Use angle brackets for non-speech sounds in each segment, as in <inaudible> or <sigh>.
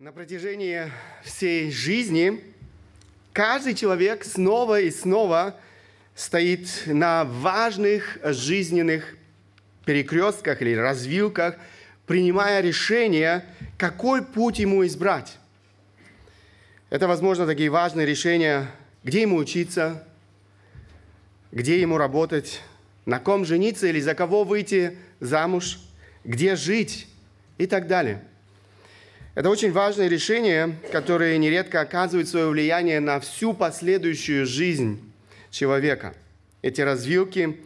На протяжении всей жизни каждый человек снова и снова стоит на важных жизненных перекрестках или развилках, принимая решение, какой путь ему избрать. Это, возможно, такие важные решения, где ему учиться, где ему работать, на ком жениться или за кого выйти замуж, где жить и так далее – это очень важное решение, которое нередко оказывает свое влияние на всю последующую жизнь человека. Эти развилки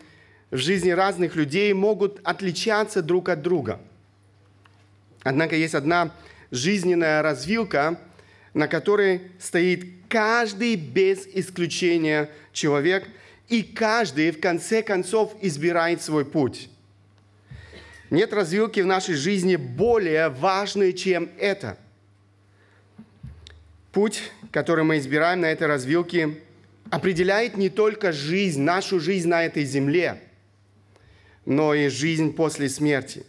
в жизни разных людей могут отличаться друг от друга. Однако есть одна жизненная развилка, на которой стоит каждый без исключения человек, и каждый в конце концов избирает свой путь. Нет развилки в нашей жизни более важной, чем это. Путь, который мы избираем на этой развилке, определяет не только жизнь, нашу жизнь на этой земле, но и жизнь после смерти.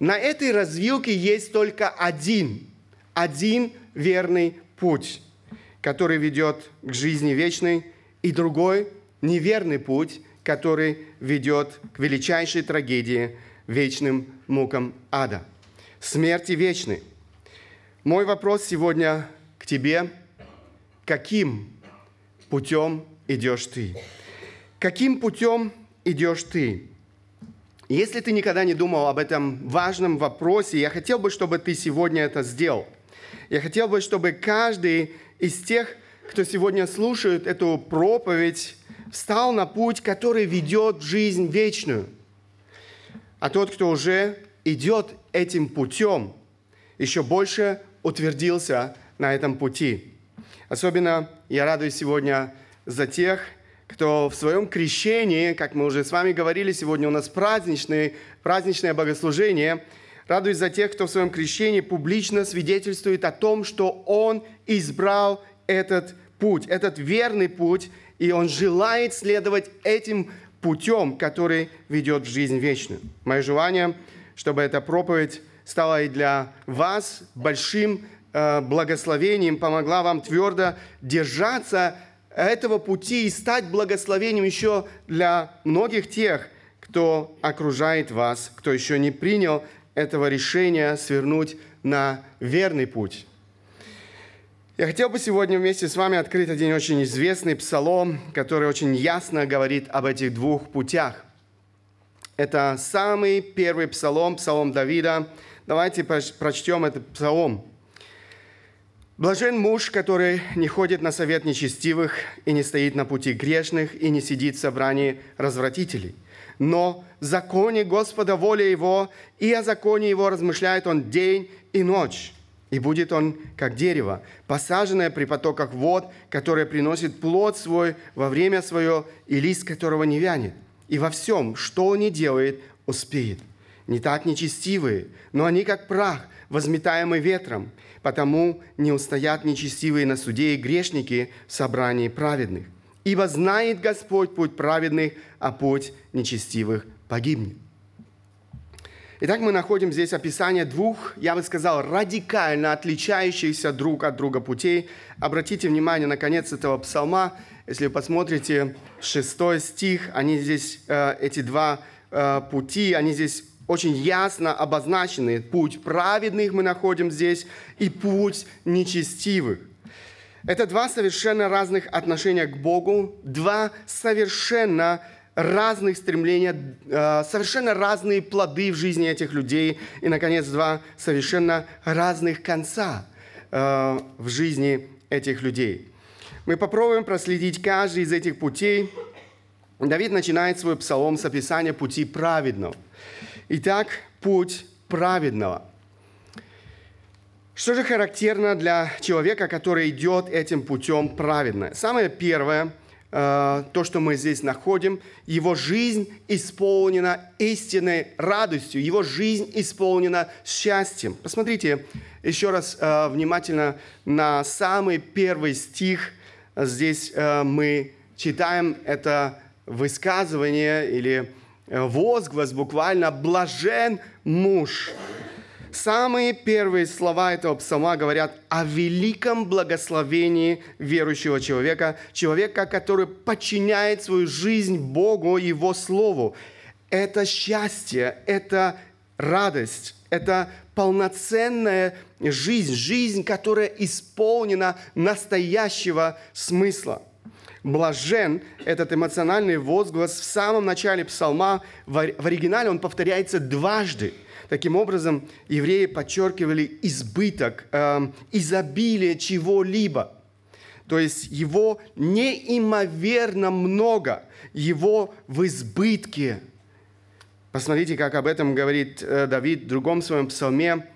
На этой развилке есть только один, один верный путь, который ведет к жизни вечной, и другой неверный путь, который ведет к величайшей трагедии – вечным мукам ада. Смерти вечной. Мой вопрос сегодня к тебе. Каким путем идешь ты? Каким путем идешь ты? Если ты никогда не думал об этом важном вопросе, я хотел бы, чтобы ты сегодня это сделал. Я хотел бы, чтобы каждый из тех, кто сегодня слушает эту проповедь, встал на путь, который ведет в жизнь вечную – а тот, кто уже идет этим путем, еще больше утвердился на этом пути. Особенно я радуюсь сегодня за тех, кто в своем крещении, как мы уже с вами говорили, сегодня у нас праздничное, праздничное богослужение, радуюсь за тех, кто в своем крещении публично свидетельствует о том, что он избрал этот путь, этот верный путь, и он желает следовать этим путем, который ведет в жизнь вечную. Мое желание, чтобы эта проповедь стала и для вас большим э, благословением, помогла вам твердо держаться этого пути и стать благословением еще для многих тех, кто окружает вас, кто еще не принял этого решения свернуть на верный путь. Я хотел бы сегодня вместе с вами открыть один очень известный псалом, который очень ясно говорит об этих двух путях. Это самый первый псалом, псалом Давида. Давайте прочтем этот псалом. Блажен муж, который не ходит на совет нечестивых и не стоит на пути грешных и не сидит в собрании развратителей. Но в законе Господа воля его, и о законе его размышляет он день и ночь. И будет он, как дерево, посаженное при потоках вод, которое приносит плод свой во время свое, и лист которого не вянет. И во всем, что он не делает, успеет. Не так нечестивые, но они как прах, возметаемый ветром. Потому не устоят нечестивые на суде и грешники в собрании праведных. Ибо знает Господь путь праведных, а путь нечестивых погибнет. Итак, мы находим здесь описание двух, я бы сказал, радикально отличающихся друг от друга путей. Обратите внимание на конец этого псалма. Если вы посмотрите шестой стих, они здесь, э, эти два э, пути, они здесь очень ясно обозначены. Путь праведных мы находим здесь и путь нечестивых. Это два совершенно разных отношения к Богу, два совершенно разных стремлений, э, совершенно разные плоды в жизни этих людей и, наконец, два совершенно разных конца э, в жизни этих людей. Мы попробуем проследить каждый из этих путей. Давид начинает свой псалом с описания пути праведного. Итак, путь праведного. Что же характерно для человека, который идет этим путем праведно? Самое первое – то, что мы здесь находим, его жизнь исполнена истинной радостью, его жизнь исполнена счастьем. Посмотрите еще раз э, внимательно на самый первый стих. Здесь э, мы читаем это высказывание или возглас буквально «блажен муж». Самые первые слова этого псалма говорят о великом благословении верующего человека, человека, который подчиняет свою жизнь Богу, Его Слову. Это счастье, это радость, это полноценная жизнь, жизнь, которая исполнена настоящего смысла. Блажен – этот эмоциональный возглас в самом начале псалма, в оригинале он повторяется дважды – Таким образом, евреи подчеркивали избыток, э, изобилие чего-либо. То есть его неимоверно много, его в избытке. Посмотрите, как об этом говорит э, Давид в другом своем псалме,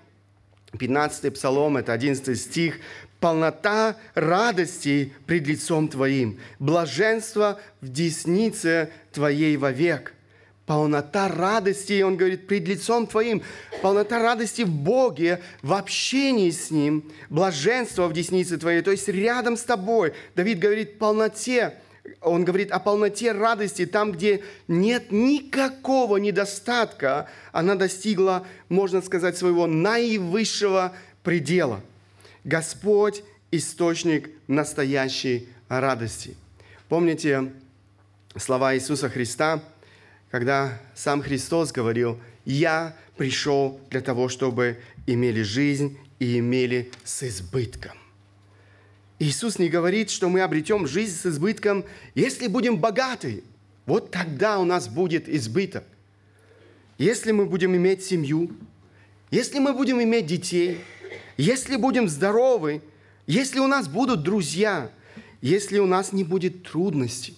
15 псалом, это 11 стих. «Полнота радости пред лицом Твоим, блаженство в деснице Твоей вовек» полнота радости, он говорит, пред лицом Твоим, полнота радости в Боге, в общении с Ним, блаженство в деснице Твоей, то есть рядом с Тобой. Давид говорит полноте, он говорит о полноте радости, там, где нет никакого недостатка, она достигла, можно сказать, своего наивысшего предела. Господь – источник настоящей радости. Помните слова Иисуса Христа – когда сам Христос говорил, «Я пришел для того, чтобы имели жизнь и имели с избытком». Иисус не говорит, что мы обретем жизнь с избытком, если будем богаты. Вот тогда у нас будет избыток. Если мы будем иметь семью, если мы будем иметь детей, если будем здоровы, если у нас будут друзья, если у нас не будет трудностей,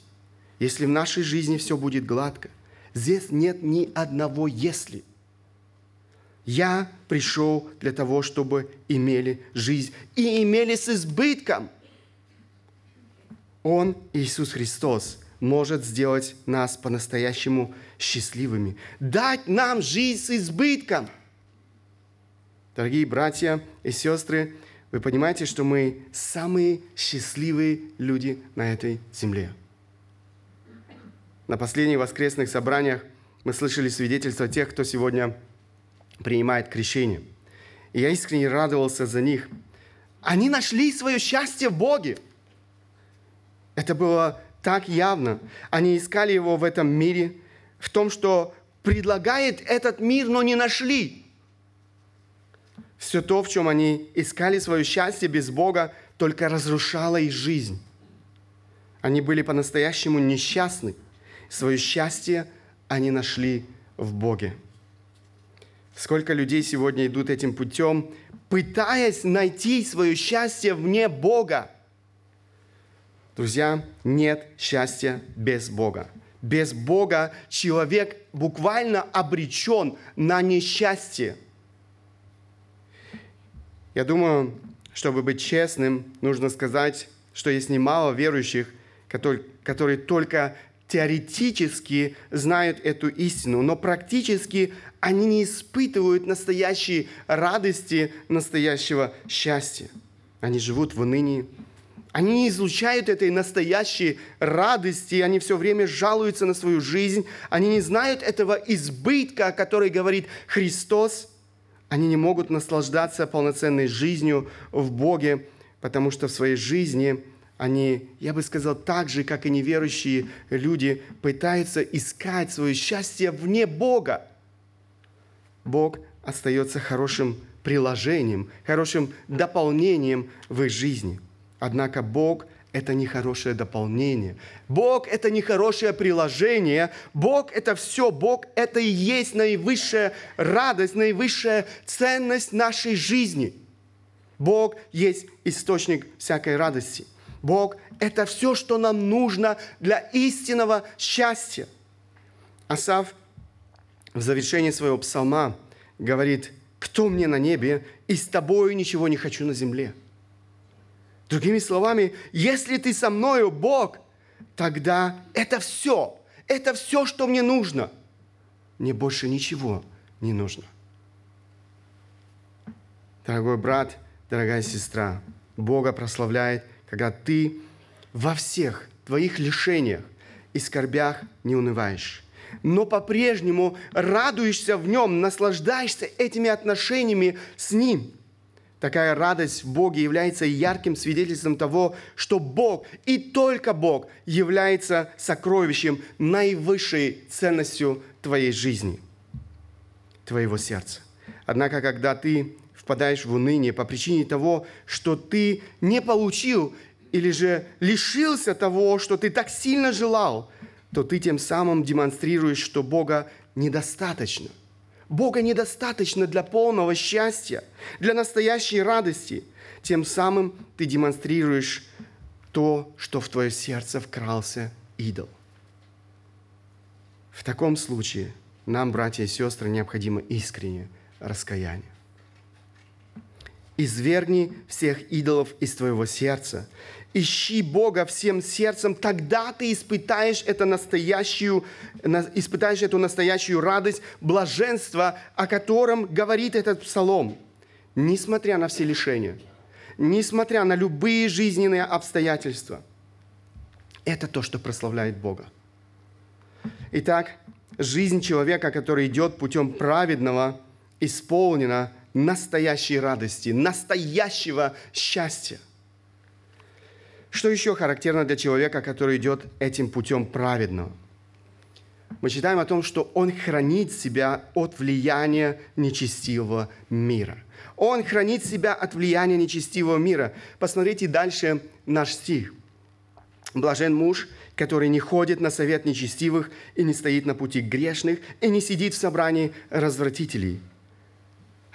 если в нашей жизни все будет гладко, Здесь нет ни одного «если». Я пришел для того, чтобы имели жизнь и имели с избытком. Он, Иисус Христос, может сделать нас по-настоящему счастливыми, дать нам жизнь с избытком. Дорогие братья и сестры, вы понимаете, что мы самые счастливые люди на этой земле – на последних воскресных собраниях мы слышали свидетельства тех, кто сегодня принимает крещение. И я искренне радовался за них. Они нашли свое счастье в Боге. Это было так явно. Они искали его в этом мире, в том, что предлагает этот мир, но не нашли. Все то, в чем они искали свое счастье без Бога, только разрушало их жизнь. Они были по-настоящему несчастны. Свое счастье они нашли в Боге. Сколько людей сегодня идут этим путем, пытаясь найти свое счастье вне Бога. Друзья, нет счастья без Бога. Без Бога человек буквально обречен на несчастье. Я думаю, чтобы быть честным, нужно сказать, что есть немало верующих, которые, которые только теоретически знают эту истину, но практически они не испытывают настоящей радости, настоящего счастья. Они живут в унынии. Они не излучают этой настоящей радости, они все время жалуются на свою жизнь, они не знают этого избытка, о котором говорит Христос. Они не могут наслаждаться полноценной жизнью в Боге, потому что в своей жизни – они, я бы сказал, так же, как и неверующие люди, пытаются искать свое счастье вне Бога. Бог остается хорошим приложением, хорошим дополнением в их жизни. Однако Бог – это не хорошее дополнение. Бог – это не хорошее приложение. Бог – это все. Бог – это и есть наивысшая радость, наивысшая ценность нашей жизни. Бог есть источник всякой радости – Бог – это все, что нам нужно для истинного счастья. Асав в завершении своего псалма говорит, «Кто мне на небе, и с тобою ничего не хочу на земле». Другими словами, если ты со мною, Бог, тогда это все, это все, что мне нужно. Мне больше ничего не нужно. Дорогой брат, дорогая сестра, Бога прославляет – когда ты во всех твоих лишениях и скорбях не унываешь. но по-прежнему радуешься в нем, наслаждаешься этими отношениями с ним. Такая радость в Боге является ярким свидетельством того, что Бог и только Бог является сокровищем, наивысшей ценностью твоей жизни, твоего сердца. Однако, когда ты впадаешь в уныние по причине того, что ты не получил или же лишился того, что ты так сильно желал, то ты тем самым демонстрируешь, что Бога недостаточно. Бога недостаточно для полного счастья, для настоящей радости. Тем самым ты демонстрируешь то, что в твое сердце вкрался идол. В таком случае нам, братья и сестры, необходимо искреннее раскаяние. Извергни всех идолов из твоего сердца. Ищи Бога всем сердцем, тогда ты испытаешь, это настоящую, испытаешь эту настоящую радость, блаженство, о котором говорит этот псалом. Несмотря на все лишения, несмотря на любые жизненные обстоятельства. Это то, что прославляет Бога. Итак, жизнь человека, который идет путем праведного, исполнена настоящей радости, настоящего счастья. Что еще характерно для человека, который идет этим путем праведного? Мы читаем о том, что он хранит себя от влияния нечестивого мира. Он хранит себя от влияния нечестивого мира. Посмотрите дальше наш стих. Блажен муж, который не ходит на совет нечестивых и не стоит на пути грешных и не сидит в собрании развратителей –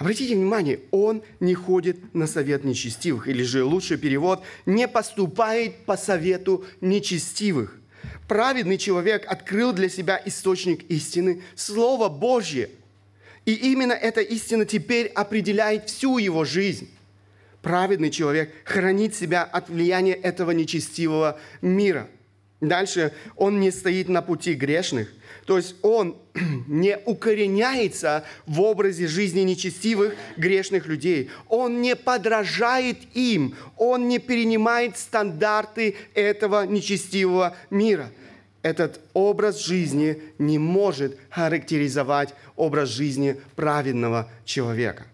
Обратите внимание, он не ходит на совет нечестивых, или же лучший перевод, не поступает по совету нечестивых. Праведный человек открыл для себя источник истины, Слово Божье. И именно эта истина теперь определяет всю его жизнь. Праведный человек хранит себя от влияния этого нечестивого мира. Дальше он не стоит на пути грешных, то есть он <clears throat> не укореняется в образе жизни нечестивых, грешных людей. Он не подражает им. Он не перенимает стандарты этого нечестивого мира. Этот образ жизни не может характеризовать образ жизни праведного человека.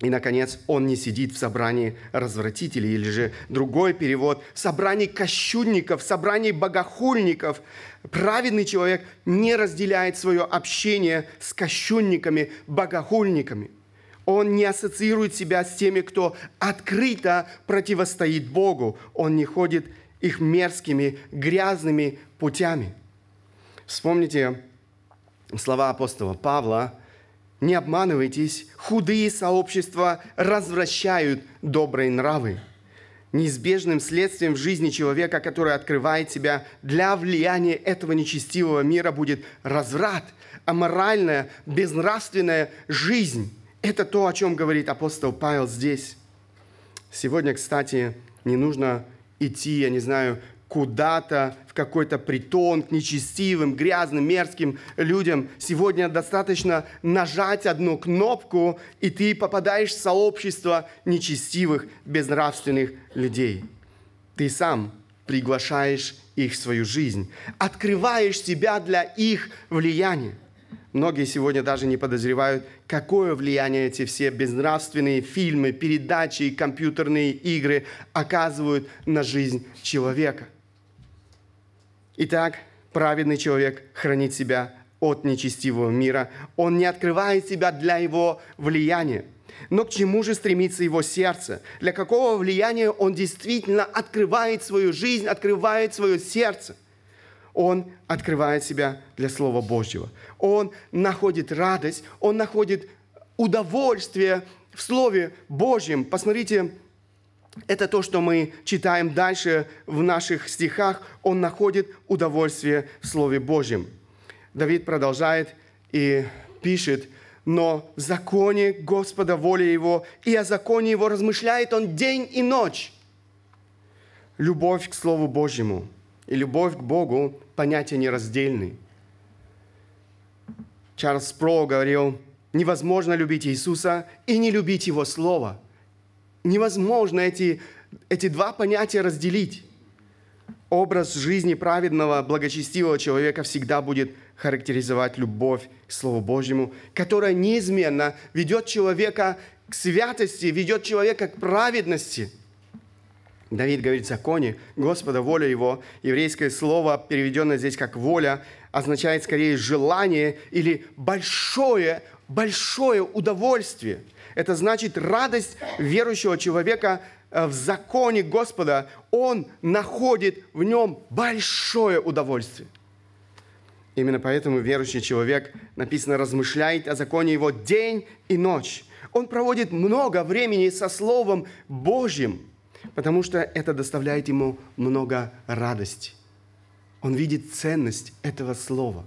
И, наконец, он не сидит в собрании развратителей, или же другой перевод, в собрании кощунников, в собрании богохульников. Праведный человек не разделяет свое общение с кощунниками, богохульниками. Он не ассоциирует себя с теми, кто открыто противостоит Богу. Он не ходит их мерзкими, грязными путями. Вспомните слова апостола Павла – не обманывайтесь, худые сообщества развращают добрые нравы. Неизбежным следствием в жизни человека, который открывает себя для влияния этого нечестивого мира, будет разврат, аморальная, безнравственная жизнь. Это то, о чем говорит апостол Павел здесь. Сегодня, кстати, не нужно идти, я не знаю, куда-то, в какой-то притон к нечестивым, грязным, мерзким людям. Сегодня достаточно нажать одну кнопку, и ты попадаешь в сообщество нечестивых, безнравственных людей. Ты сам приглашаешь их в свою жизнь, открываешь себя для их влияния. Многие сегодня даже не подозревают, какое влияние эти все безнравственные фильмы, передачи и компьютерные игры оказывают на жизнь человека – Итак, праведный человек хранит себя от нечестивого мира. Он не открывает себя для его влияния. Но к чему же стремится его сердце? Для какого влияния он действительно открывает свою жизнь, открывает свое сердце? Он открывает себя для Слова Божьего. Он находит радость, он находит удовольствие в Слове Божьем. Посмотрите, это то, что мы читаем дальше в наших стихах. Он находит удовольствие в Слове Божьем. Давид продолжает и пишет, но в законе Господа воля Его, и о законе Его размышляет Он день и ночь. Любовь к Слову Божьему и любовь к Богу – понятия нераздельны. Чарльз Спро говорил, невозможно любить Иисуса и не любить Его Слово – невозможно эти, эти два понятия разделить. Образ жизни праведного, благочестивого человека всегда будет характеризовать любовь к Слову Божьему, которая неизменно ведет человека к святости, ведет человека к праведности. Давид говорит в законе Господа, воля Его. Еврейское слово, переведенное здесь как воля, означает скорее желание или большое, большое удовольствие. Это значит радость верующего человека Э, в законе Господа, он находит в нем большое удовольствие. Именно поэтому верующий человек, написано, размышляет о законе его день и ночь. Он проводит много времени со Словом Божьим, потому что это доставляет ему много радости. Он видит ценность этого Слова.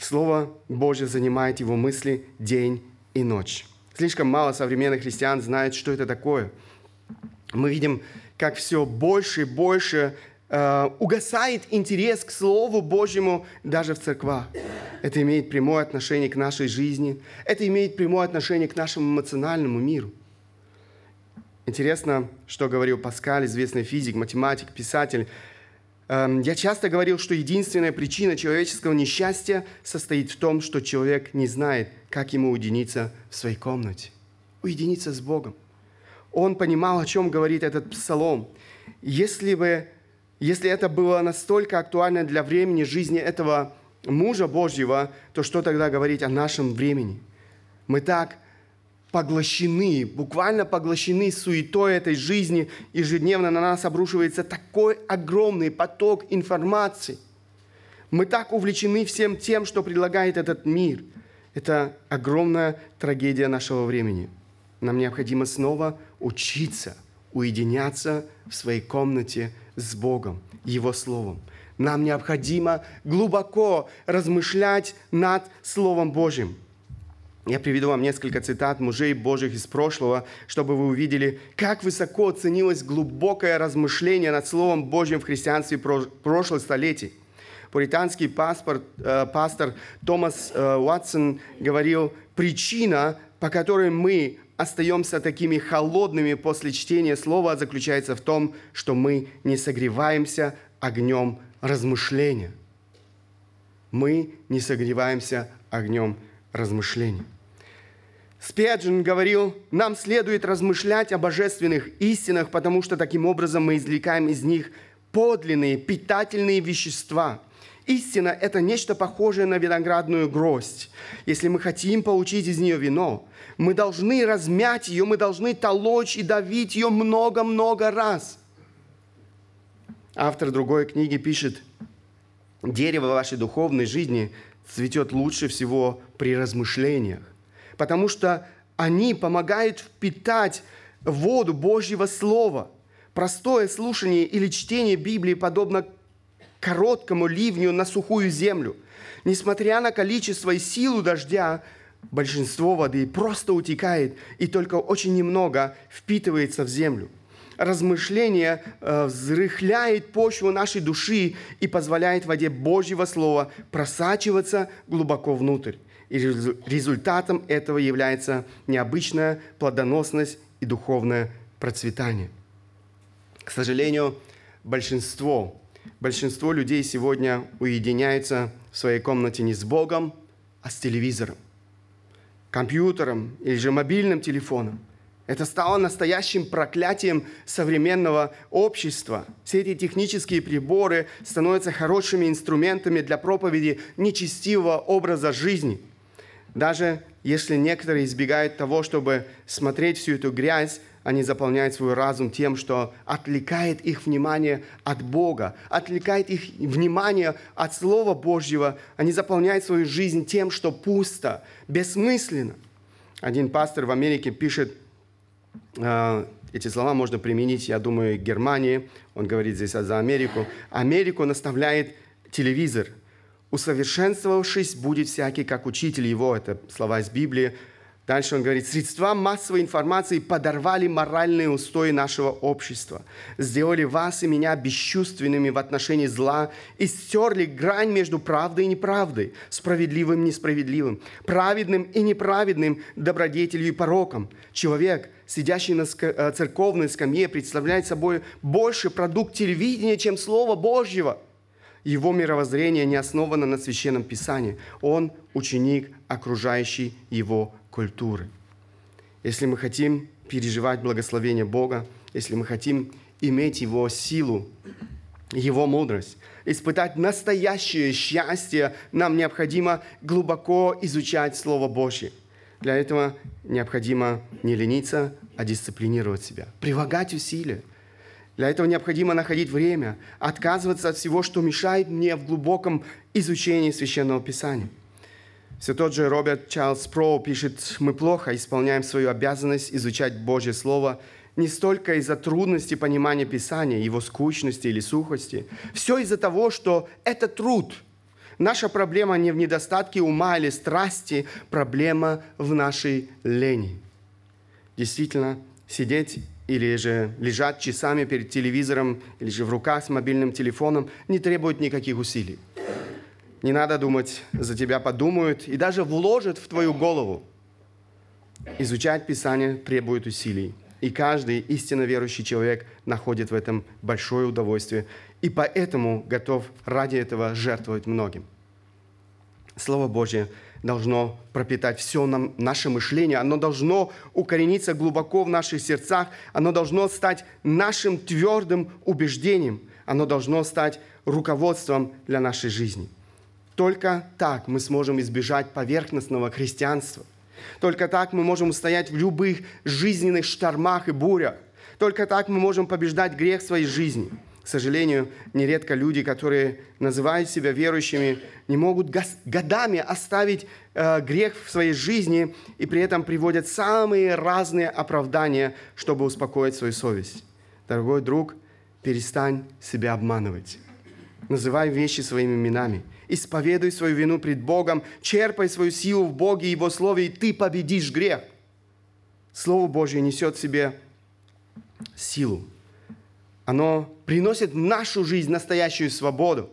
Слово Божье занимает его мысли день и ночь. Слишком мало современных христиан знают, что это такое. Мы видим, как все больше и больше э, угасает интерес к Слову Божьему даже в церквах. Это имеет прямое отношение к нашей жизни, это имеет прямое отношение к нашему эмоциональному миру. Интересно, что говорил Паскаль, известный физик, математик, писатель. Эм, я часто говорил, что единственная причина человеческого несчастья состоит в том, что человек не знает, как ему уединиться в своей комнате, уединиться с Богом. Он понимал, о чем говорит этот псалом. Если бы, если это было настолько актуально для времени жизни этого мужа Божьего, то что тогда говорить о нашем времени? Мы так поглощены, буквально поглощены суетой этой жизни. Ежедневно на нас обрушивается такой огромный поток информации. Мы так увлечены всем тем, что предлагает этот мир. Это огромная трагедия нашего времени. Нам необходимо снова учиться, уединяться в своей комнате с Богом, Его Словом. Нам необходимо глубоко размышлять над Словом Божьим – я приведу вам несколько цитат мужей Божьих из прошлого, чтобы вы увидели, как высоко ценилось глубокое размышление над Словом Божьим в христианстве прошлых столетий. Пуританский паспорт, э, пастор Томас э, Уатсон говорил, причина, по которой мы остаемся такими холодными после чтения Слова, заключается в том, что мы не согреваемся огнем размышления. Мы не согреваемся огнем размышления. Спеджин говорил, нам следует размышлять о божественных истинах, потому что таким образом мы извлекаем из них подлинные, питательные вещества. Истина – это нечто похожее на виноградную гроздь. Если мы хотим получить из нее вино, мы должны размять ее, мы должны толочь и давить ее много-много раз. Автор другой книги пишет, дерево вашей духовной жизни цветет лучше всего при размышлениях потому что они помогают впитать воду Божьего Слова. Простое слушание или чтение Библии подобно короткому ливню на сухую землю. Несмотря на количество и силу дождя, большинство воды просто утекает, и только очень немного впитывается в землю. Размышление э, взрыхляет почву нашей души и позволяет воде Божьего Слова просачиваться глубоко внутрь. И результатом этого является необычная плодоносность и духовное процветание. К сожалению, большинство, большинство людей сегодня уединяются в своей комнате не с Богом, а с телевизором, компьютером или же мобильным телефоном. Это стало настоящим проклятием современного общества. Все эти технические приборы становятся хорошими инструментами для проповеди нечестивого образа жизни – даже если некоторые избегают того, чтобы смотреть всю эту грязь, они заполняют свой разум тем, что отвлекает их внимание от Бога, отвлекает их внимание от Слова Божьего. Они заполняют свою жизнь тем, что пусто, бессмысленно. Один пастор в Америке пишет, э, эти слова можно применить, я думаю, к Германии. Он говорит здесь за Америку. Америку наставляет телевизор – усовершенствовавшись, будет всякий, как учитель его, это слова из Библии, Дальше он говорит, средства массовой информации подорвали моральные устои нашего общества, сделали вас и меня бесчувственными в отношении зла и стерли грань между правдой и неправдой, справедливым и несправедливым, праведным и неправедным, добродетелью и пороком. Человек, сидящий на э, церковной скамье, представляет собой больше продукт телевидения, чем Слово Божьего – его мировоззрение не основано на Священном Писании. Он ученик окружающей его культуры. Если мы хотим переживать благословение Бога, если мы хотим иметь Его силу, Его мудрость, испытать настоящее счастье, нам необходимо глубоко изучать Слово Божье. Для этого необходимо не лениться, а дисциплинировать себя, прилагать усилия. Для этого необходимо находить время, отказываться от всего, что мешает мне в глубоком изучении Священного Писания. Все тот же Роберт Чарльз Про пишет, мы плохо исполняем свою обязанность изучать Божье Слово не столько из-за трудности понимания Писания, его скучности или сухости. Все из-за того, что это труд. Наша проблема не в недостатке ума или страсти, проблема в нашей лени. Действительно, сидеть или же лежать часами перед телевизором, или же в руках с мобильным телефоном не требует никаких усилий. Не надо думать, за тебя подумают и даже вложат в твою голову. Изучать Писание требует усилий. И каждый истинно верующий человек находит в этом большое удовольствие и поэтому готов ради этого жертвовать многим. Слово Божье должно пропитать все нам, наше мышление, оно должно укорениться глубоко в наших сердцах, оно должно стать нашим твердым убеждением, оно должно стать руководством для нашей жизни – только так мы сможем избежать поверхностного христианства. Только так мы можем устоять в любых жизненных штормах и бурях. Только так мы можем побеждать грех своей жизни. К сожалению, нередко люди, которые называют себя верующими, не могут годами оставить э, грех в своей жизни и при этом приводят самые разные оправдания, чтобы успокоить свою совесть. Дорогой друг, перестань себя обманывать. Называй вещи своими именами – исповедуй свою вину пред Богом, черпай свою силу в Боге и Его Слове, и ты победишь грех. Слово Божье несет в себе силу. Оно приносит в нашу жизнь настоящую свободу.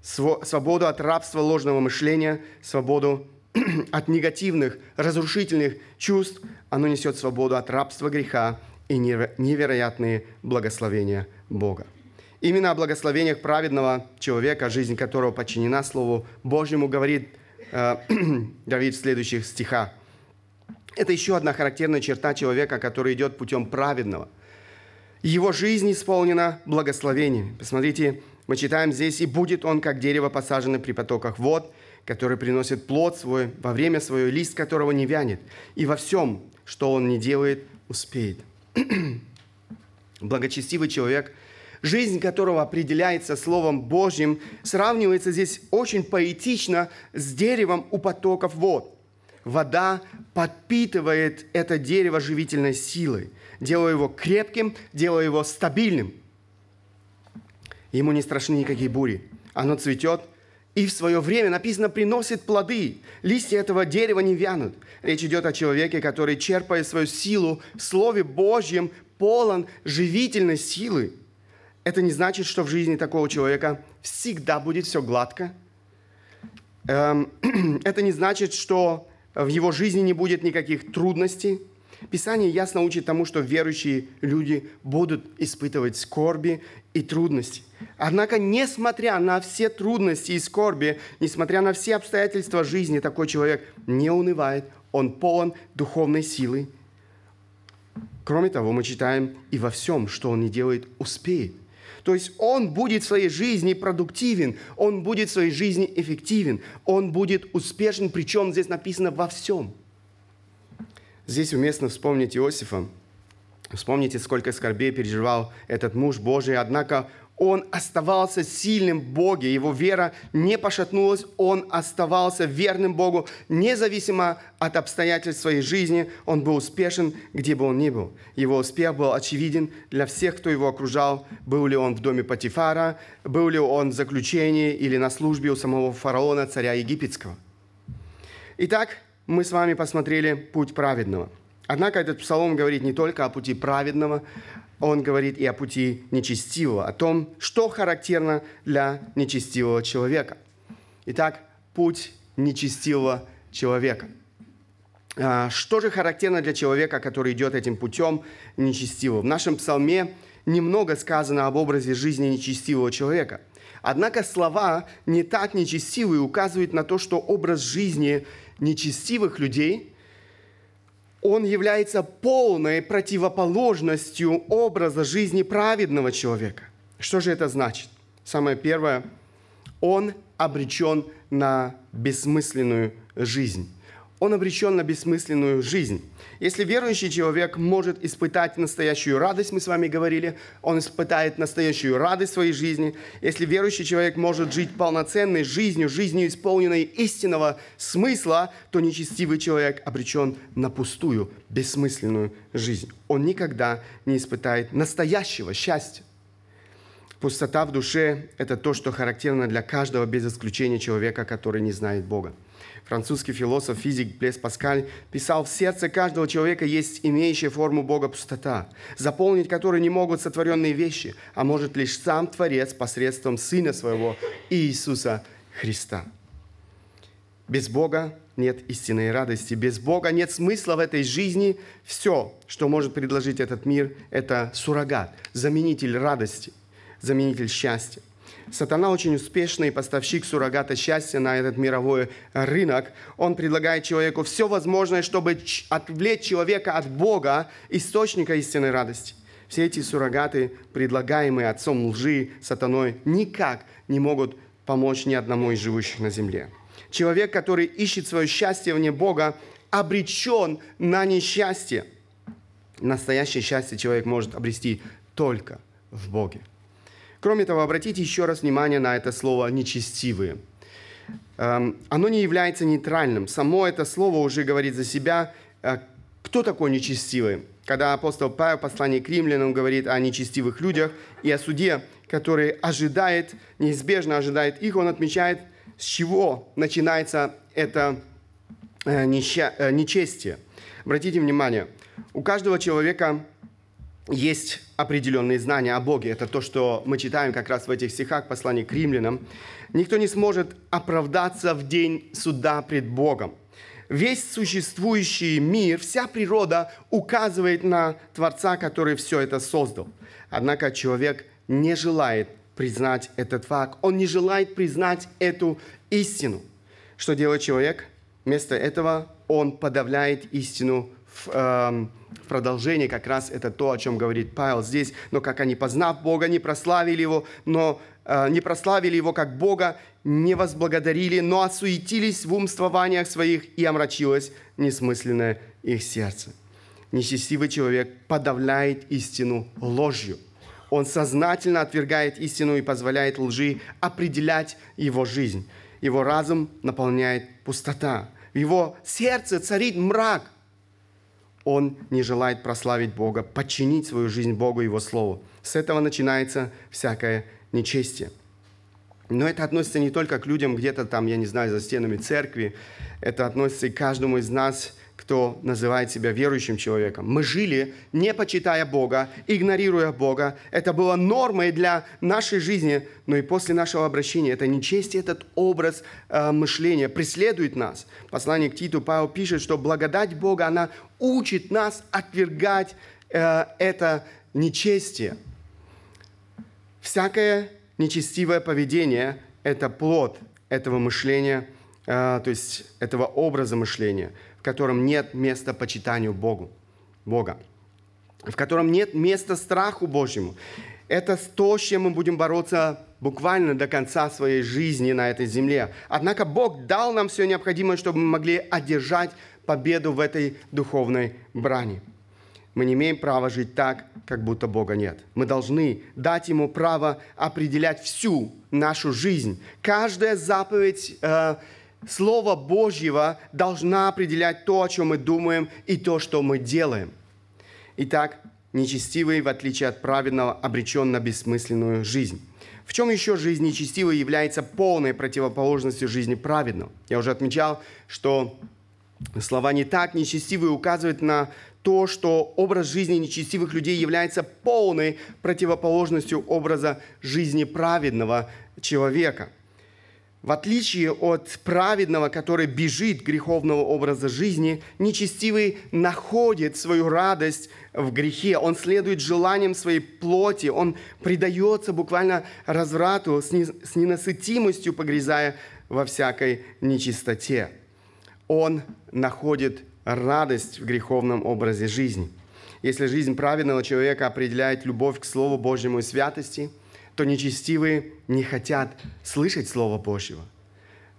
Свободу от рабства ложного мышления, свободу <clears throat> от негативных, разрушительных чувств. Оно несет свободу от рабства греха и невероятные благословения Бога. Именно о благословениях праведного человека, жизнь которого подчинена Слову Божьему, говорит э, <clears throat> Давид в следующих стихах. Это еще одна характерная черта человека, который идет путем праведного. Его жизнь исполнена благословениями. Посмотрите, мы читаем здесь, «И будет он, как дерево, посаженное при потоках вод, который приносит плод свой во время свое, лист которого не вянет, и во всем, что он не делает, успеет». <clears throat> Благочестивый человек – жизнь которого определяется Словом Божьим, сравнивается здесь очень поэтично с деревом у потоков вод. Вода подпитывает это дерево живительной силой, делая его крепким, делая его стабильным. Ему не страшны никакие бури. Оно цветет, и в свое время, написано, приносит плоды. Листья этого дерева не вянут. Речь идет о человеке, который, черпая свою силу в Слове Божьем, полон живительной силы – это не значит, что в жизни такого человека всегда будет все гладко. Эм, <clears throat> это не значит, что в его жизни не будет никаких трудностей. Писание ясно учит тому, что верующие люди будут испытывать скорби и трудности. Однако, несмотря на все трудности и скорби, несмотря на все обстоятельства жизни, такой человек не унывает, он полон духовной силы. Кроме того, мы читаем, и во всем, что он не делает, успеет. То есть он будет в своей жизни продуктивен, он будет в своей жизни эффективен, он будет успешен, причем здесь написано во всем. Здесь уместно вспомнить Иосифа. Вспомните, сколько скорбей переживал этот муж Божий, однако он оставался сильным Боге, его вера не пошатнулась, он оставался верным Богу, независимо от обстоятельств своей жизни, он был успешен, где бы он ни был. Его успех был очевиден для всех, кто его окружал, был ли он в доме Патифара, был ли он в заключении или на службе у самого фараона, царя египетского. Итак, мы с вами посмотрели путь праведного. Однако этот псалом говорит не только о пути праведного, он говорит и о пути нечестивого, о том, что характерно для нечестивого человека. Итак, путь нечестивого человека. А, что же характерно для человека, который идет этим путем нечестивого? В нашем псалме немного сказано об образе жизни нечестивого человека. Однако слова не так нечестивые указывают на то, что образ жизни нечестивых людей – он является полной противоположностью образа жизни праведного человека. Что же это значит? Самое первое, он обречен на бессмысленную жизнь он обречен на бессмысленную жизнь. Если верующий человек может испытать настоящую радость, мы с вами говорили, он испытает настоящую радость своей жизни. Если верующий человек может жить полноценной жизнью, жизнью исполненной истинного смысла, то нечестивый человек обречен на пустую, бессмысленную жизнь. Он никогда не испытает настоящего счастья. Пустота в душе – это то, что характерно для каждого без исключения человека, который не знает Бога. Французский философ, физик Блес Паскаль писал, «В сердце каждого человека есть имеющая форму Бога пустота, заполнить которую не могут сотворенные вещи, а может лишь сам Творец посредством Сына Своего Иисуса Христа». Без Бога нет истинной радости. Без Бога нет смысла в этой жизни. Все, что может предложить этот мир, это суррогат, заменитель радости, заменитель счастья. Сатана очень успешный поставщик суррогата счастья на этот мировой рынок. Он предлагает человеку все возможное, чтобы отвлечь человека от Бога, источника истинной радости. Все эти суррогаты, предлагаемые отцом лжи, сатаной, никак не могут помочь ни одному из живущих на земле. Человек, который ищет свое счастье вне Бога, обречен на несчастье. Настоящее счастье человек может обрести только в Боге. Кроме того, обратите еще раз внимание на это слово «нечестивые». Эм, оно не является нейтральным. Само это слово уже говорит за себя. Э, кто такой нечестивый? Когда апостол Павел в послании к римлянам говорит о нечестивых людях и о суде, который ожидает, неизбежно ожидает их, он отмечает, с чего начинается это э, э, нечестие. Обратите внимание, у каждого человека есть определенные знания о Боге. Это то, что мы читаем как раз в этих стихах послания к римлянам. Никто не сможет оправдаться в день суда пред Богом. Весь существующий мир, вся природа указывает на Творца, который все это создал. Однако человек не желает признать этот факт. Он не желает признать эту истину. Что делает человек? Вместо этого он подавляет истину в, э, в продолжении как раз это то, о чем говорит Павел здесь. Но как они, познав Бога, не прославили Его, но э, не прославили Его как Бога, не возблагодарили, но осуетились в умствованиях своих, и омрачилось несмысленное их сердце. Несчастливый человек подавляет истину ложью. Он сознательно отвергает истину и позволяет лжи определять его жизнь. Его разум наполняет пустота. В его сердце царит мрак он не желает прославить Бога, подчинить свою жизнь Богу и Его Слову. С этого начинается всякое нечестие. Но это относится не только к людям где-то там, я не знаю, за стенами церкви. Это относится и к каждому из нас – кто называет себя верующим человеком. Мы жили, не почитая Бога, игнорируя Бога. Это было нормой для нашей жизни, но и после нашего обращения это нечестие, этот образ э, мышления преследует нас. Послание к Титу Павел пишет, что благодать Бога, она учит нас отвергать э, это нечестие. Всякое нечестивое поведение – это плод этого мышления, э, то есть этого образа мышления – котором нет места почитанию Богу, Бога, в котором нет места страху Божьему. Это то, с чем мы будем бороться буквально до конца своей жизни на этой земле. Однако Бог дал нам все необходимое, чтобы мы могли одержать победу в этой духовной брани. Мы не имеем права жить так, как будто Бога нет. Мы должны дать Ему право определять всю нашу жизнь. Каждая заповедь э, Слово Божьего должна определять то, о чем мы думаем, и то, что мы делаем. Итак, нечестивый, в отличие от праведного, обречен на бессмысленную жизнь. В чем еще жизнь нечестивой является полной противоположностью жизни праведного? Я уже отмечал, что Слова «не так», «нечестивые» указывают на то, что образ жизни нечестивых людей является полной противоположностью образа жизни праведного человека. В отличие от праведного, который бежит греховного образа жизни, нечестивый находит свою радость в грехе. Он следует желаниям своей плоти. Он предается буквально разврату с ненасытимостью, погрязая во всякой нечистоте он находит радость в греховном образе жизни. Если жизнь праведного человека определяет любовь к Слову Божьему и святости, то нечестивые не хотят слышать Слово Божьего.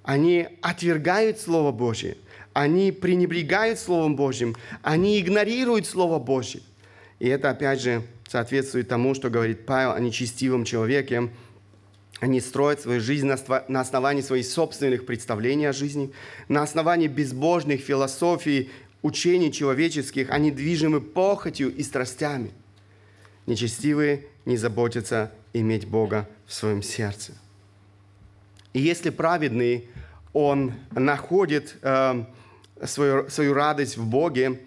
Они отвергают Слово Божье, они пренебрегают Словом Божьим, они игнорируют Слово Божье. И это, опять же, соответствует тому, что говорит Павел о нечестивом человеке, они строят свою жизнь на основании своих собственных представлений о жизни, на основании безбожных философий, учений человеческих. Они движимы похотью и страстями. Нечестивые не заботятся иметь Бога в своем сердце. И если праведный, он находит э, свою, свою радость в Боге,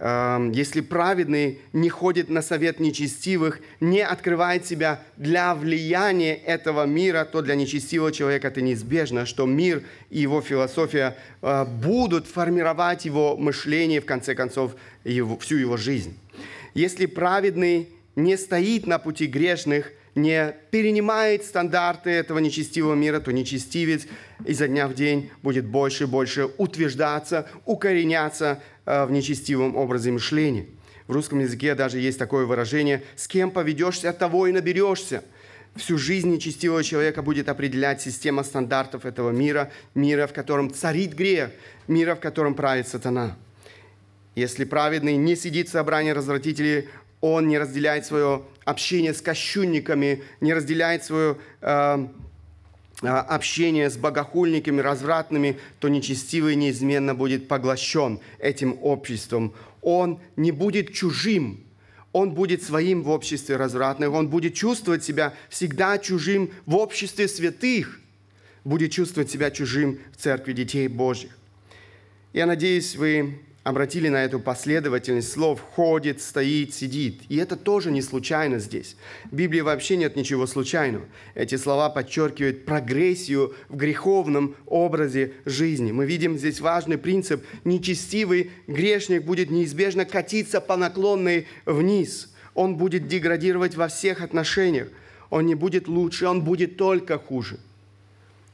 если праведный не ходит на совет нечестивых, не открывает себя для влияния этого мира, то для нечестивого человека это неизбежно, что мир и его философия а, будут формировать его мышление, в конце концов, его, всю его жизнь. Если праведный не стоит на пути грешных, не перенимает стандарты этого нечестивого мира, то нечестивец изо дня в день будет больше и больше утверждаться, укореняться Э, в нечестивом образе мышления. В русском языке даже есть такое выражение «с кем поведешься, от того и наберешься». Всю жизнь нечестивого человека будет определять система стандартов этого мира, мира, в котором царит грех, мира, в котором правит сатана. Если праведный не сидит в собрании развратителей, он не разделяет свое общение с кощунниками, не разделяет свое э, а, общение с богохульниками, развратными, то нечестивый неизменно будет поглощен этим обществом. Он не будет чужим, он будет своим в обществе развратных, он будет чувствовать себя всегда чужим в обществе святых, будет чувствовать себя чужим в церкви детей Божьих. Я надеюсь, вы обратили на эту последовательность слов «ходит», «стоит», «сидит». И это тоже не случайно здесь. В Библии вообще нет ничего случайного. Эти слова подчеркивают прогрессию в греховном образе жизни. Мы видим здесь важный принцип. Нечестивый грешник будет неизбежно катиться по наклонной вниз. Он будет деградировать во всех отношениях. Он не будет лучше, он будет только хуже.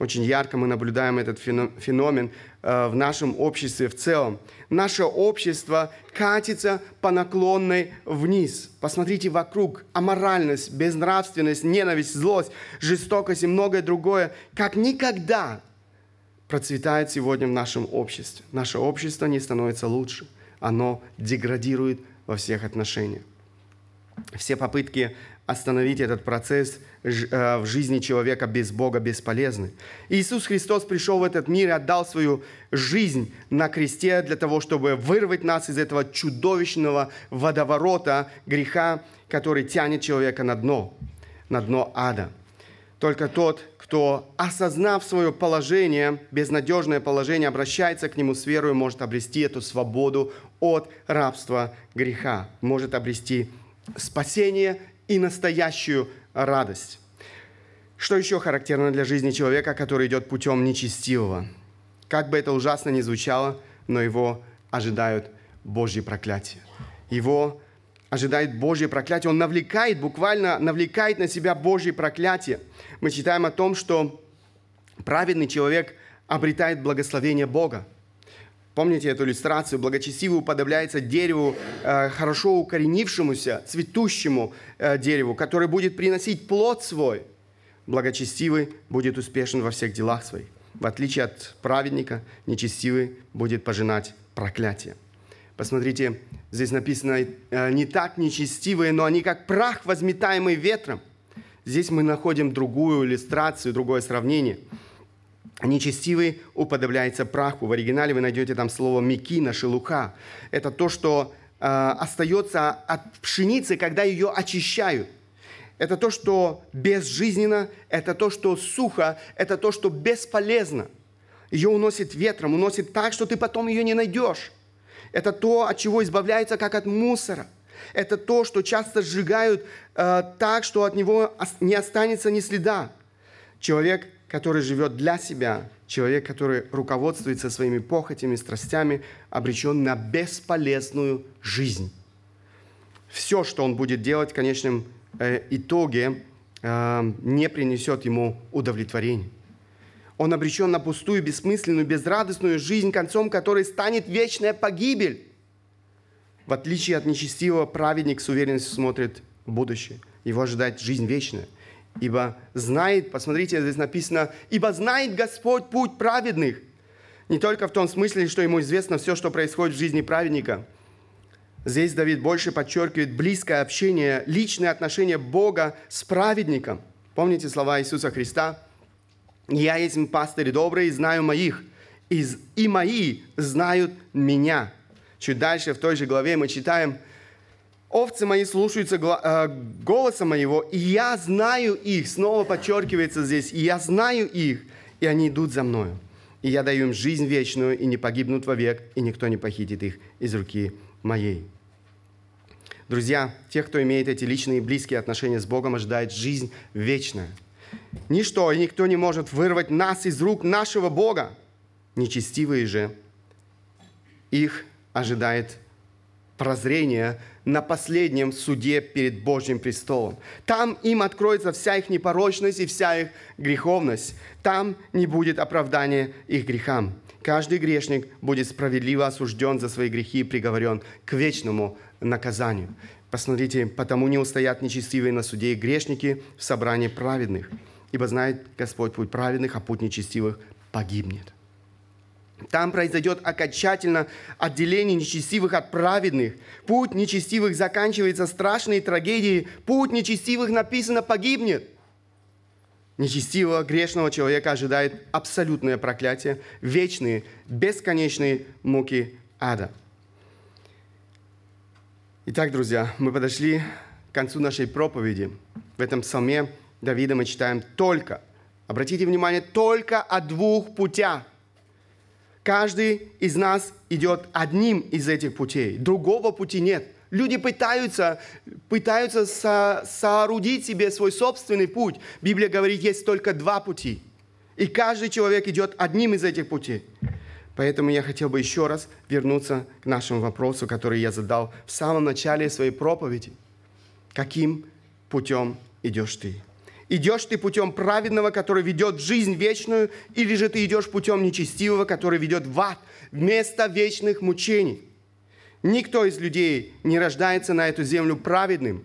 Очень ярко мы наблюдаем этот феномен э, в нашем обществе в целом. Наше общество катится по наклонной вниз. Посмотрите вокруг. Аморальность, безнравственность, ненависть, злость, жестокость и многое другое, как никогда процветает сегодня в нашем обществе. Наше общество не становится лучше. Оно деградирует во всех отношениях. Все попытки остановить этот процесс э, в жизни человека без Бога бесполезны. Иисус Христос пришел в этот мир и отдал свою жизнь на кресте для того, чтобы вырвать нас из этого чудовищного водоворота греха, который тянет человека на дно, на дно ада. Только тот, кто, осознав свое положение, безнадежное положение, обращается к нему с верой, может обрести эту свободу от рабства греха, может обрести спасение и настоящую радость. Что еще характерно для жизни человека, который идет путем нечестивого? Как бы это ужасно ни звучало, но его ожидают Божьи проклятия. Его ожидает Божье проклятие. Он навлекает, буквально навлекает на себя Божье проклятие. Мы читаем о том, что праведный человек обретает благословение Бога. Помните эту иллюстрацию? Благочестивый уподобляется дереву, э, хорошо укоренившемуся, цветущему э, дереву, который будет приносить плод свой. Благочестивый будет успешен во всех делах своих. В отличие от праведника, нечестивый будет пожинать проклятие. Посмотрите, здесь написано, э, не так нечестивые, но они как прах, возметаемый ветром. Здесь мы находим другую иллюстрацию, другое сравнение – Нечестивый уподобляется праху. В оригинале вы найдете там слово «мекина», «шелуха». Это то, что э, остается от пшеницы, когда ее очищают. Это то, что безжизненно, это то, что сухо, это то, что бесполезно. Ее уносит ветром, уносит так, что ты потом ее не найдешь. Это то, от чего избавляются, как от мусора. Это то, что часто сжигают э, так, что от него не останется ни следа. Человек, который живет для себя, человек, который руководствуется своими похотями, страстями, обречен на бесполезную жизнь. Все, что он будет делать в конечном э, итоге, э, не принесет ему удовлетворения. Он обречен на пустую, бессмысленную, безрадостную жизнь, концом которой станет вечная погибель. В отличие от нечестивого, праведник с уверенностью смотрит в будущее. Его ожидает жизнь вечная. Ибо знает, посмотрите, здесь написано, ибо знает Господь путь праведных. Не только в том смысле, что ему известно все, что происходит в жизни праведника. Здесь Давид больше подчеркивает близкое общение, личные отношения Бога с праведником. Помните слова Иисуса Христа? «Я есть пастырь добрый, знаю моих, и мои знают меня». Чуть дальше в той же главе мы читаем, «Овцы мои слушаются э, голоса моего, и я знаю их». Снова подчеркивается здесь, «И я знаю их, и они идут за мною. И я даю им жизнь вечную, и не погибнут вовек, и никто не похитит их из руки моей». Друзья, тех, кто имеет эти личные и близкие отношения с Богом, ожидает жизнь вечная. Ничто и никто не может вырвать нас из рук нашего Бога. Нечестивые же, их ожидает прозрение на последнем суде перед Божьим престолом. Там им откроется вся их непорочность и вся их греховность. Там не будет оправдания их грехам. Каждый грешник будет справедливо осужден за свои грехи и приговорен к вечному наказанию. Посмотрите, потому не устоят нечестивые на суде и грешники в собрании праведных. Ибо знает Господь путь праведных, а путь нечестивых погибнет. Там произойдет окончательно отделение нечестивых от праведных. Путь нечестивых заканчивается страшной трагедией. Путь нечестивых, написано, погибнет. Нечестивого, грешного человека ожидает абсолютное проклятие, вечные, бесконечные муки ада. Итак, друзья, мы подошли к концу нашей проповеди. В этом псалме Давида мы читаем только, обратите внимание, только о двух путях – Каждый из нас идет одним из этих путей. Другого пути нет. Люди пытаются, пытаются со, соорудить себе свой собственный путь. Библия говорит, есть только два пути. И каждый человек идет одним из этих путей. Поэтому я хотел бы еще раз вернуться к нашему вопросу, который я задал в самом начале своей проповеди. Каким путем идешь ты? Идешь ты путем праведного, который ведет жизнь вечную, или же ты идешь путем нечестивого, который ведет в ад, вместо вечных мучений. Никто из людей не рождается на эту землю праведным.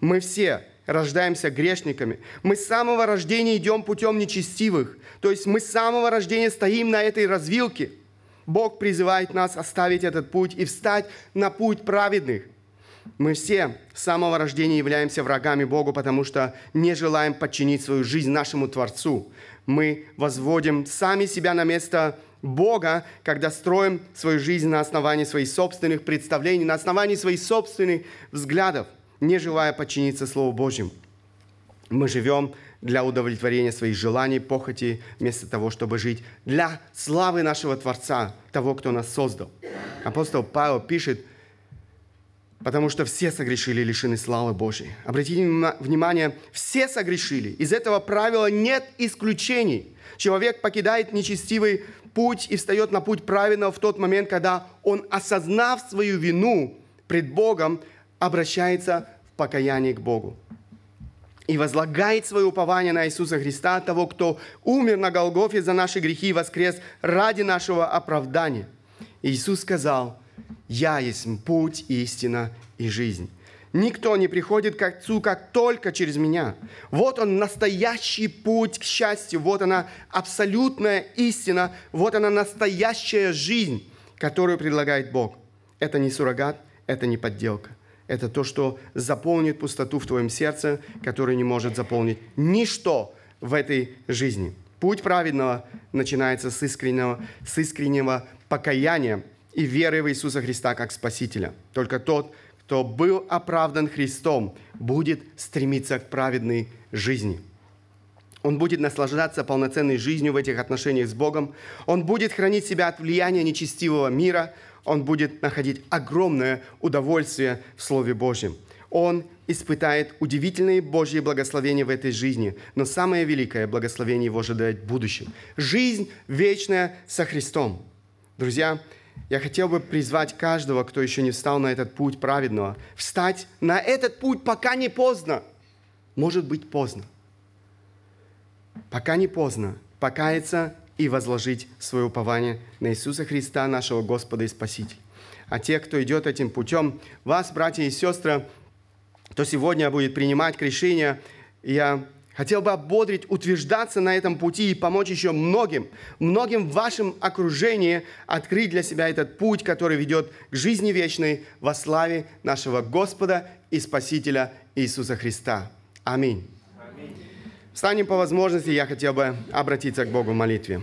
Мы все рождаемся грешниками. Мы с самого рождения идем путем нечестивых. То есть мы с самого рождения стоим на этой развилке. Бог призывает нас оставить этот путь и встать на путь праведных – мы все с самого рождения являемся врагами Богу, потому что не желаем подчинить свою жизнь нашему Творцу. Мы возводим сами себя на место Бога, когда строим свою жизнь на основании своих собственных представлений, на основании своих собственных взглядов, не желая подчиниться Слову Божьему. Мы живем для удовлетворения своих желаний, похоти, вместо того, чтобы жить для славы нашего Творца, того, кто нас создал. Апостол Павел пишет Потому что все согрешили и лишены славы Божьей. Обратите внимание, все согрешили. Из этого правила нет исключений. Человек покидает нечестивый путь и встает на путь праведного в тот момент, когда он, осознав свою вину пред Богом, обращается в покаяние к Богу и возлагает свое упование на Иисуса Христа, того, кто умер на Голгофе за наши грехи и воскрес ради нашего оправдания. Иисус сказал – «Я есть путь, истина и жизнь». Никто не приходит к Отцу, как только через меня. Вот он настоящий путь к счастью, вот она абсолютная истина, вот она настоящая жизнь, которую предлагает Бог. Это не суррогат, это не подделка. Это то, что заполнит пустоту в твоем сердце, которую не может заполнить ничто в этой жизни. Путь праведного начинается с искреннего, с искреннего покаяния, и веры в Иисуса Христа как Спасителя. Только тот, кто был оправдан Христом, будет стремиться к праведной жизни. Он будет наслаждаться полноценной жизнью в этих отношениях с Богом. Он будет хранить себя от влияния нечестивого мира. Он будет находить огромное удовольствие в Слове Божьем. Он испытает удивительные Божьи благословения в этой жизни, но самое великое благословение его ожидает в будущем. Жизнь вечная со Христом. Друзья, я хотел бы призвать каждого, кто еще не встал на этот путь праведного, встать на этот путь, пока не поздно. Может быть поздно. Пока не поздно покаяться и возложить свое упование на Иисуса Христа, нашего Господа и Спасителя. А те, кто идет этим путем, вас, братья и сестры, кто сегодня будет принимать решение, я хотел бы ободрить, утверждаться на этом пути и помочь еще многим, многим в вашем окружении открыть для себя этот путь, который ведет к жизни вечной во славе нашего Господа и Спасителя Иисуса Христа. Аминь. Встанем по возможности, я хотел бы обратиться к Богу в молитве.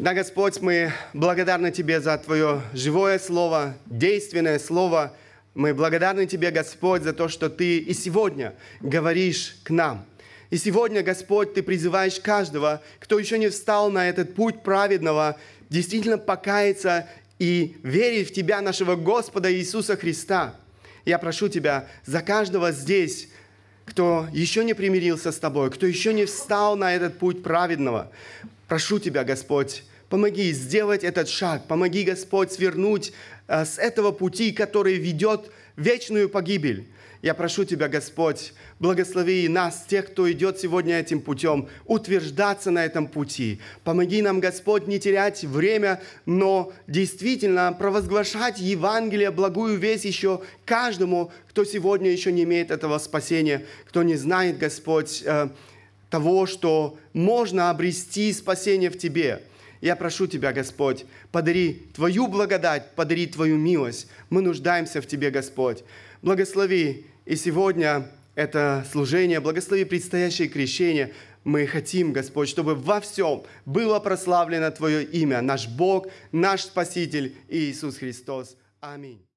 Да, Господь, мы благодарны Тебе за Твое живое Слово, действенное Слово. Мы благодарны Тебе, Господь, за то, что Ты и сегодня говоришь к нам. И сегодня, Господь, Ты призываешь каждого, кто еще не встал на этот путь праведного, действительно покаяться и верить в Тебя, нашего Господа Иисуса Христа. Я прошу Тебя за каждого здесь, кто еще не примирился с Тобой, кто еще не встал на этот путь праведного. Прошу Тебя, Господь, помоги сделать этот шаг, помоги, Господь, свернуть э, с этого пути, который ведет в вечную погибель. Я прошу Тебя, Господь, благослови нас, тех, кто идет сегодня этим путем, утверждаться на этом пути. Помоги нам, Господь, не терять время, но действительно провозглашать Евангелие, благую весть еще каждому, кто сегодня еще не имеет этого спасения, кто не знает, Господь, э, того, что можно обрести спасение в Тебе. Я прошу Тебя, Господь, подари Твою благодать, подари Твою милость. Мы нуждаемся в Тебе, Господь. Благослови и сегодня это служение, благослови предстоящее крещение. Мы хотим, Господь, чтобы во всем было прославлено Твое имя, наш Бог, наш Спаситель Иисус Христос. Аминь.